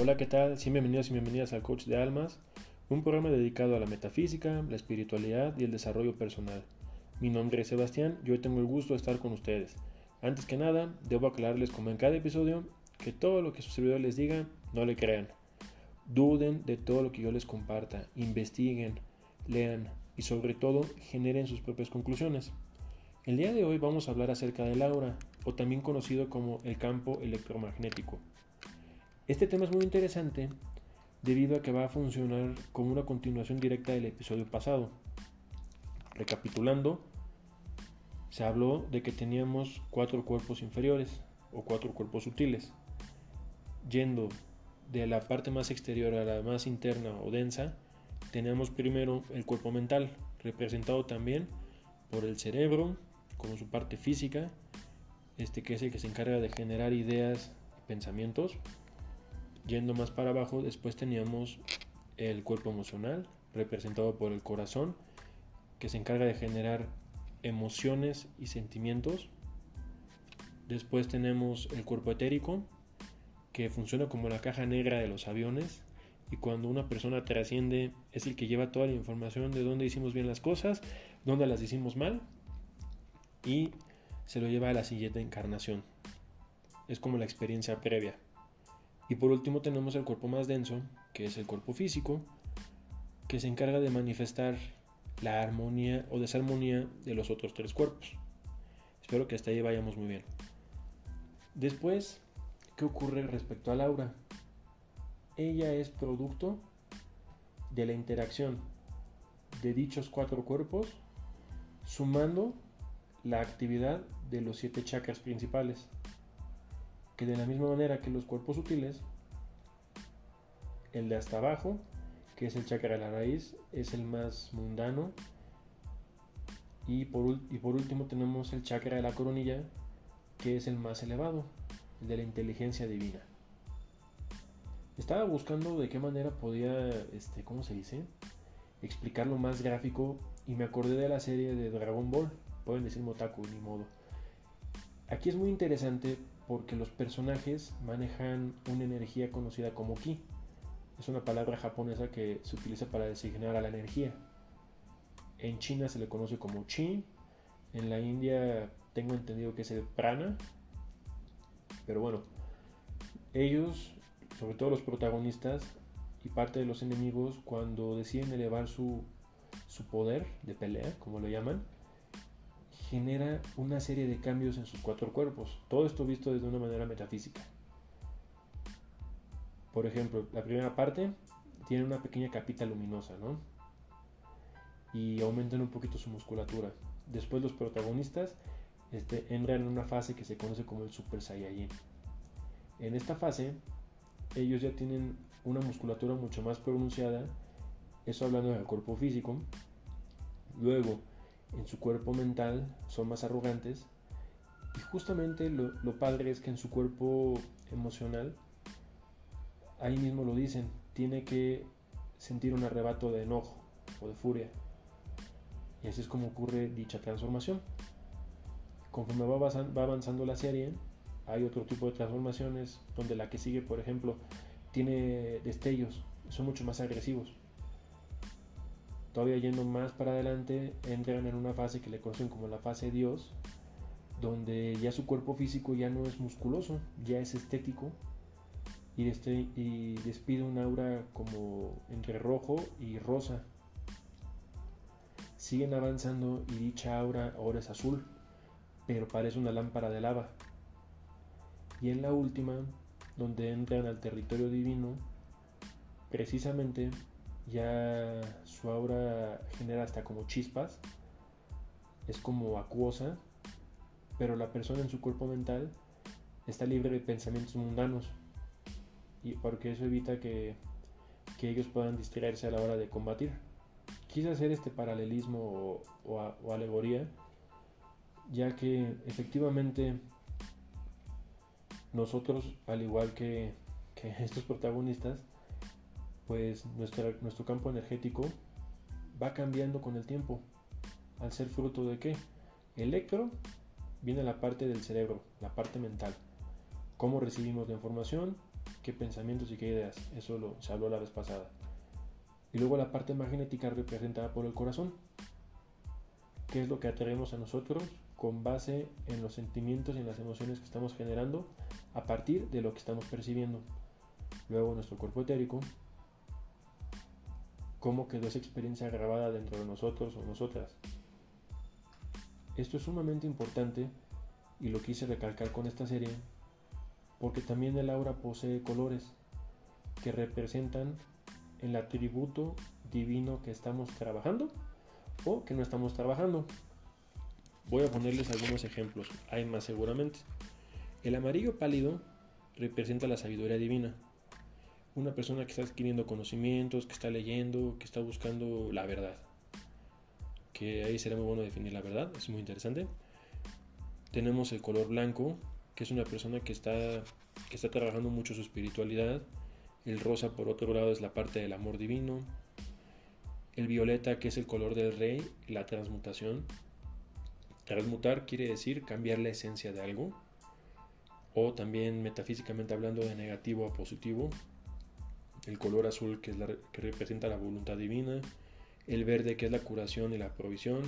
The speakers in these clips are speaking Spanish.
Hola, ¿qué tal? Bienvenidos y bienvenidas al Coach de Almas, un programa dedicado a la metafísica, la espiritualidad y el desarrollo personal. Mi nombre es Sebastián y hoy tengo el gusto de estar con ustedes. Antes que nada, debo aclararles como en cada episodio que todo lo que su servidor les diga, no le crean. Duden de todo lo que yo les comparta, investiguen, lean y sobre todo generen sus propias conclusiones. El día de hoy vamos a hablar acerca del aura, o también conocido como el campo electromagnético. Este tema es muy interesante debido a que va a funcionar como una continuación directa del episodio pasado. Recapitulando, se habló de que teníamos cuatro cuerpos inferiores o cuatro cuerpos sutiles. Yendo de la parte más exterior a la más interna o densa, tenemos primero el cuerpo mental, representado también por el cerebro, como su parte física, este que es el que se encarga de generar ideas y pensamientos, Yendo más para abajo, después teníamos el cuerpo emocional, representado por el corazón, que se encarga de generar emociones y sentimientos. Después tenemos el cuerpo etérico, que funciona como la caja negra de los aviones. Y cuando una persona trasciende, es el que lleva toda la información de dónde hicimos bien las cosas, dónde las hicimos mal, y se lo lleva a la siguiente encarnación. Es como la experiencia previa. Y por último tenemos el cuerpo más denso, que es el cuerpo físico, que se encarga de manifestar la armonía o desarmonía de los otros tres cuerpos. Espero que hasta ahí vayamos muy bien. Después, ¿qué ocurre respecto al aura? Ella es producto de la interacción de dichos cuatro cuerpos sumando la actividad de los siete chakras principales que de la misma manera que los cuerpos sutiles, el de hasta abajo, que es el chakra de la raíz, es el más mundano. Y por, último tenemos el chakra de la coronilla, que es el más elevado, el de la inteligencia divina. Estaba buscando de qué manera podía, este, ¿cómo se dice? Explicarlo más gráfico y me acordé de la serie de Dragon Ball. Pueden decir Motaku, ni modo. Aquí es muy interesante porque los personajes manejan una energía conocida como ki. Es una palabra japonesa que se utiliza para designar a la energía. En China se le conoce como chi. En la India tengo entendido que es el prana. Pero bueno, ellos, sobre todo los protagonistas y parte de los enemigos, cuando deciden elevar su, su poder de pelea, como lo llaman, genera una serie de cambios en sus cuatro cuerpos. Todo esto visto desde una manera metafísica. Por ejemplo, la primera parte tiene una pequeña capita luminosa, ¿no? Y aumentan un poquito su musculatura. Después los protagonistas este, entran en una fase que se conoce como el Super Saiyajin. En esta fase, ellos ya tienen una musculatura mucho más pronunciada, eso hablando del cuerpo físico. Luego, en su cuerpo mental son más arrogantes. Y justamente lo, padre es que en su cuerpo emocional, ahí mismo lo dicen, tiene que sentir un arrebato de enojo o de furia. Y así es como ocurre dicha transformación. Conforme va va avanzando la serie, hay otro tipo de transformaciones donde la que sigue, por ejemplo, tiene destellos, son mucho más agresivos. Todavía yendo más para adelante, entran en una fase que le conocen como la fase Dios, donde ya su cuerpo físico ya no es musculoso, ya es estético y, este, y despide un aura como entre rojo y rosa. Siguen avanzando y dicha aura ahora es azul, pero parece una lámpara de lava. Y en la última, donde entran al territorio divino, precisamente ya su aura genera hasta como chispas, es como acuosa, pero la persona en su cuerpo mental está libre de pensamientos mundanos, y porque eso evita que, ellos puedan distraerse a la hora de combatir. Quise hacer este paralelismo o, alegoría, ya que efectivamente nosotros, al igual que, que estos protagonistas, pues nuestro campo energético va cambiando con el tiempo. Al ser fruto de qué? Electro viene la parte del cerebro, la parte mental. Cómo recibimos la información qué pensamientos y qué ideas. Eso lo, se habló la vez pasada. Y luego la parte magnética representada por el corazón, que es lo que atraemos a nosotros con base en los sentimientos y en las emociones que estamos generando a partir de lo que estamos percibiendo. Luego nuestro cuerpo etérico, cómo quedó esa experiencia grabada dentro de nosotros o nosotras. Esto es sumamente importante y lo quise recalcar con esta serie porque también el aura posee colores que representan el atributo divino que estamos trabajando o que no estamos trabajando. Voy a ponerles algunos ejemplos, hay más seguramente. El amarillo pálido representa la sabiduría divina. Una persona que está adquiriendo conocimientos, que está leyendo, que está buscando la verdad. Que ahí será muy bueno definir la verdad, es muy interesante. Tenemos el color blanco, que es una persona que está, que está trabajando mucho su espiritualidad. El rosa, por otro lado, es la parte del amor divino. El violeta, que es el color del rey, la transmutación. Transmutar quiere decir cambiar la esencia de algo. O también metafísicamente hablando de negativo a positivo. El color azul, que, es la, que representa la voluntad divina. El verde, que es la curación y la provisión.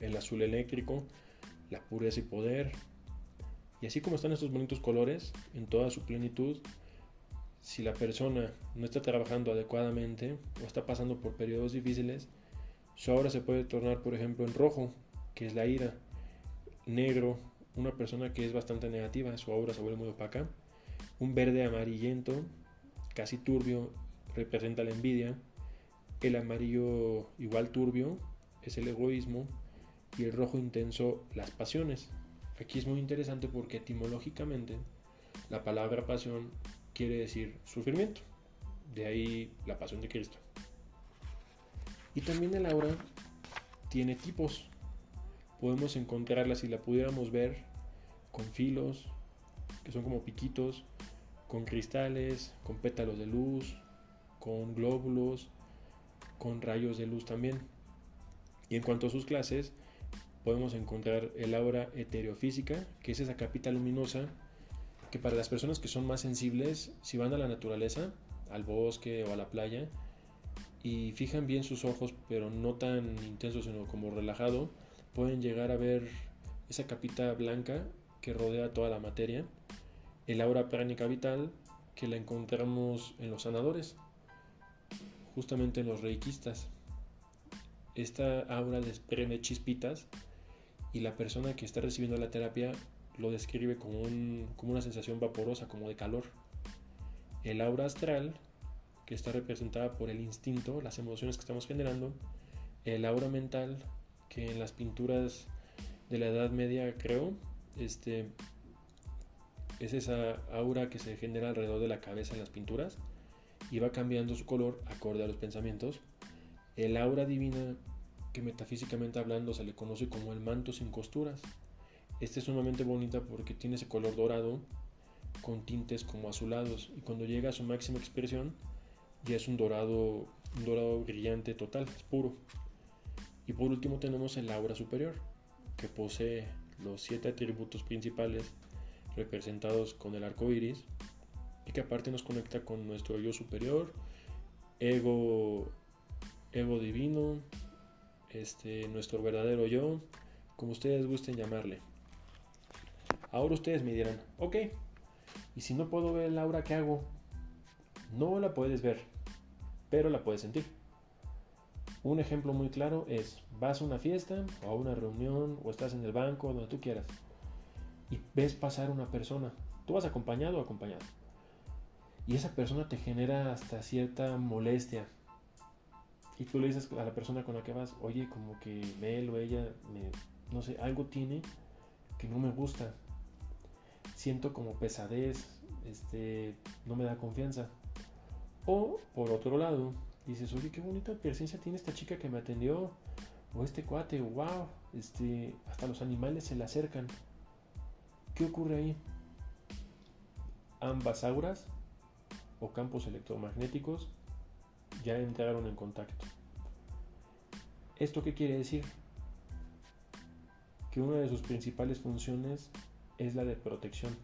El azul eléctrico, la pureza y poder. Y así como están estos bonitos colores en toda su plenitud, si la persona no está trabajando adecuadamente o está pasando por periodos difíciles, su aura se puede tornar, por ejemplo, en rojo, que es la ira, negro, una persona que es bastante negativa, su aura se vuelve muy opaca, un verde amarillento, casi turbio, representa la envidia, el amarillo igual turbio es el egoísmo y el rojo intenso las pasiones. Aquí es muy interesante porque etimológicamente la palabra pasión quiere decir sufrimiento. De ahí la pasión de Cristo. Y también el aura tiene tipos. Podemos encontrarla si la pudiéramos ver con filos, que son como piquitos, con cristales, con pétalos de luz, con glóbulos, con rayos de luz también. Y en cuanto a sus clases, podemos encontrar el aura etereofísica, que es esa capita luminosa que para las personas que son más sensibles, si van a la naturaleza, al bosque o a la playa, y fijan bien sus ojos, pero no tan intensos, sino como relajado, pueden llegar a ver esa capita blanca que rodea toda la materia, el aura pránica vital, que la encontramos en los sanadores, justamente en los reikistas. Esta aura desprende chispitas y la persona que está recibiendo la terapia lo describe como, como una sensación vaporosa, como de calor. El aura astral, que está representada por el instinto, las emociones que estamos generando. El aura mental, que en las pinturas de la Edad Media, creo, este, es esa aura que se genera alrededor de la cabeza en las pinturas y va cambiando su color acorde a los pensamientos. El aura divina que metafísicamente hablando se le conoce como el manto sin costuras. Esta es sumamente bonita porque tiene ese color dorado con tintes como azulados y cuando llega a su máxima expresión ya es un dorado, un dorado brillante total, es puro. Y por último tenemos el aura superior, que posee los siete atributos principales representados con el arco iris y que aparte nos conecta con nuestro yo superior, ego, ego divino, este, nuestro verdadero yo, como ustedes gusten llamarle. Ahora ustedes me dirán, ok, y si no puedo ver el aura, ¿qué hago? No la puedes ver, pero la puedes sentir. Un ejemplo muy claro es, vas a una fiesta o a una reunión o estás en el banco, donde tú quieras, y ves pasar una persona. Tú vas acompañado o acompañado. Y esa persona te genera hasta cierta molestia, y tú le dices a la persona con la que vas, oye, como que él o ella, no sé, algo tiene que no me gusta. Siento como pesadez, este, no me da confianza. O, por otro lado, dices, oye, qué bonita presencia tiene esta chica que me atendió. O este cuate, wow, este, hasta los animales se le acercan. ¿Qué ocurre ahí? Ambas auras o campos electromagnéticos ya entraron en contacto. ¿Esto qué quiere decir? Que una de sus principales funciones es la de protección.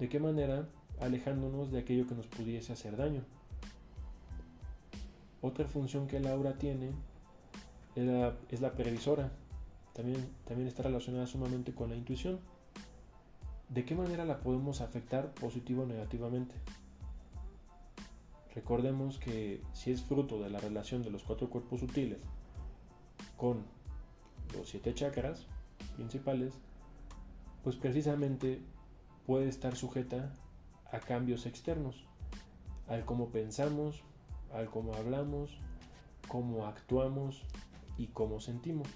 ¿De qué manera alejándonos de aquello que nos pudiese hacer daño. Otra función que el aura tiene es la, es la previsora. También, también está relacionada sumamente con la intuición. ¿De qué manera la podemos afectar positivo o negativamente? Recordemos que si es fruto de la relación de los cuatro cuerpos sutiles con los siete chakras principales, pues precisamente puede estar sujeta a cambios externos, al cómo pensamos, al cómo hablamos, cómo actuamos y cómo sentimos.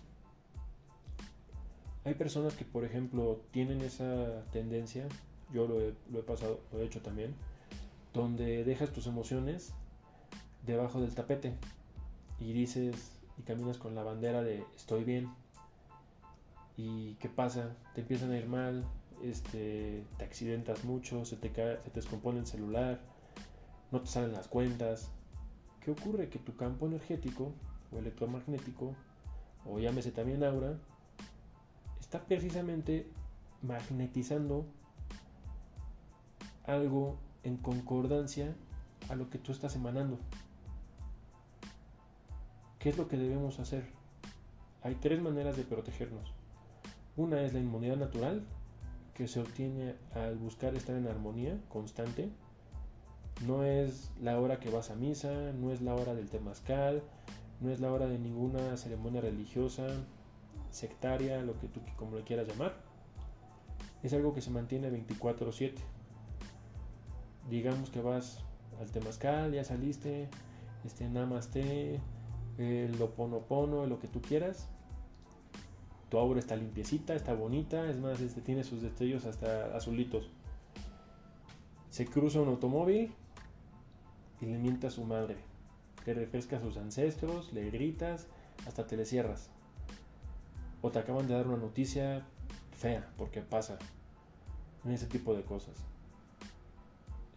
Hay personas que, por ejemplo, tienen esa tendencia, yo lo he, pasado, lo he hecho también, donde dejas tus emociones debajo del tapete y dices y caminas con la bandera de estoy bien. ¿Y qué pasa? Te empiezan a ir mal, este, te accidentas mucho, se te, cae, se te descompone el celular, no te salen las cuentas. ¿Qué ocurre? Que tu campo energético o electromagnético, o llámese también aura, está precisamente magnetizando algo en concordancia a lo que tú estás emanando. ¿Qué es lo que debemos hacer? Hay tres maneras de protegernos. Una es la inmunidad natural, que se obtiene al buscar estar en armonía constante. No es la hora que vas a misa, no es la hora del temazcal, no es la hora de ninguna ceremonia religiosa, sectaria, lo que tú como le quieras llamar. Es algo que se mantiene 24/7 digamos que vas al temazcal, ya saliste, este namaste, el oponopono, lo que tú quieras. Tu aura está limpiecita, está bonita, es más, este, tiene sus destellos hasta azulitos. Se cruza un automóvil y le mienta a su madre. Te refresca a sus ancestros, le gritas, hasta te le cierras. O te acaban de dar una noticia fea, porque pasa en ese tipo de cosas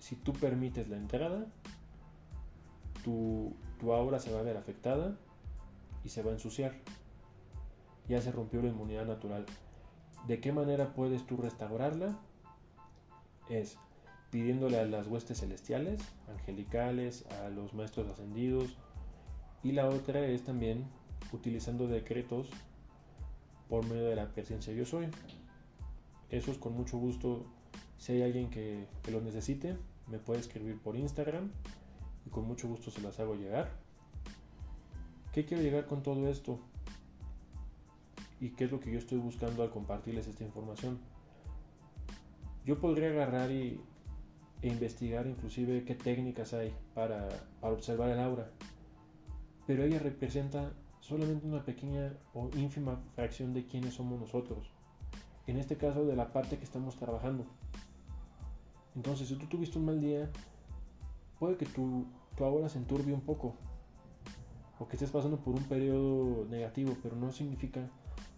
si tú permites la entrada, tu, aura se va a ver afectada y se va a ensuciar. Ya se rompió la inmunidad natural. ¿De qué manera puedes tú restaurarla? Es pidiéndole a las huestes celestiales, angelicales, a los maestros ascendidos. Y la otra es también utilizando decretos por medio de la presencia yo soy. Eso es con mucho gusto si hay alguien que, lo necesite, me puede escribir por Instagram y con mucho gusto se las hago llegar. ¿Qué quiero llegar con todo esto? ¿Y qué es lo que yo estoy buscando al compartirles esta información? Yo podría agarrar y, e investigar inclusive qué técnicas hay para, para observar el aura, pero ella representa solamente una pequeña o ínfima fracción de quiénes somos nosotros. En este caso de la parte que estamos trabajando. Entonces, si tú tuviste un mal día, puede que tu, tu aura se enturbie un poco. O que estés pasando por un periodo negativo, pero no significa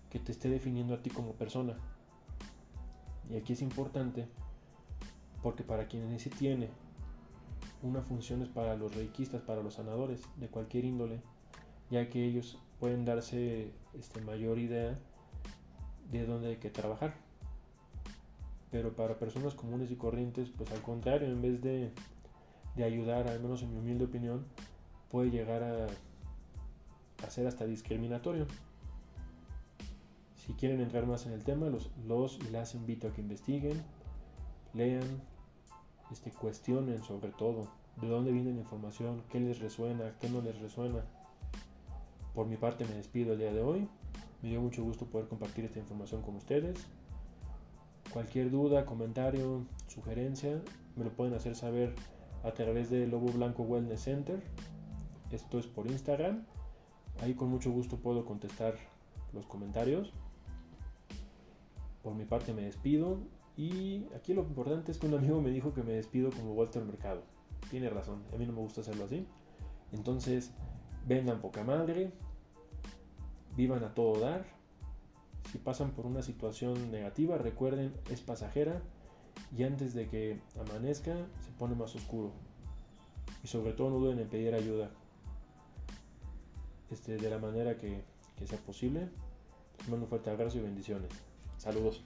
que te esté definiendo a ti como persona. Y aquí es importante, porque para quienes sí tiene una función es para los reikistas, para los sanadores de cualquier índole, ya que ellos pueden darse este, mayor idea de dónde hay que trabajar pero para personas comunes y corrientes, pues al contrario, en vez de, ayudar, al menos en mi humilde opinión, puede llegar a, a ser hasta discriminatorio. Si quieren entrar más en el tema, los, los y las invito a que investiguen, lean, este, cuestionen sobre todo de dónde viene la información, qué les resuena, qué no les resuena. Por mi parte me despido el día de hoy. Me dio mucho gusto poder compartir esta información con ustedes. Cualquier duda, comentario, sugerencia, me lo pueden hacer saber a través de Lobo Blanco Wellness Center. Esto es por Instagram. Ahí con mucho gusto puedo contestar los comentarios. Por mi parte me despido. Y aquí lo importante es que un amigo me dijo que me despido como Walter Mercado. Tiene razón, a mí no me gusta hacerlo así. Entonces, vengan poca madre. Vivan a todo dar si pasan por una situación negativa, recuerden, es pasajera y antes de que amanezca se pone más oscuro. Y sobre todo no duden en pedir ayuda este, de la manera que, sea posible. Les mando un fuerte abrazo y bendiciones. Saludos.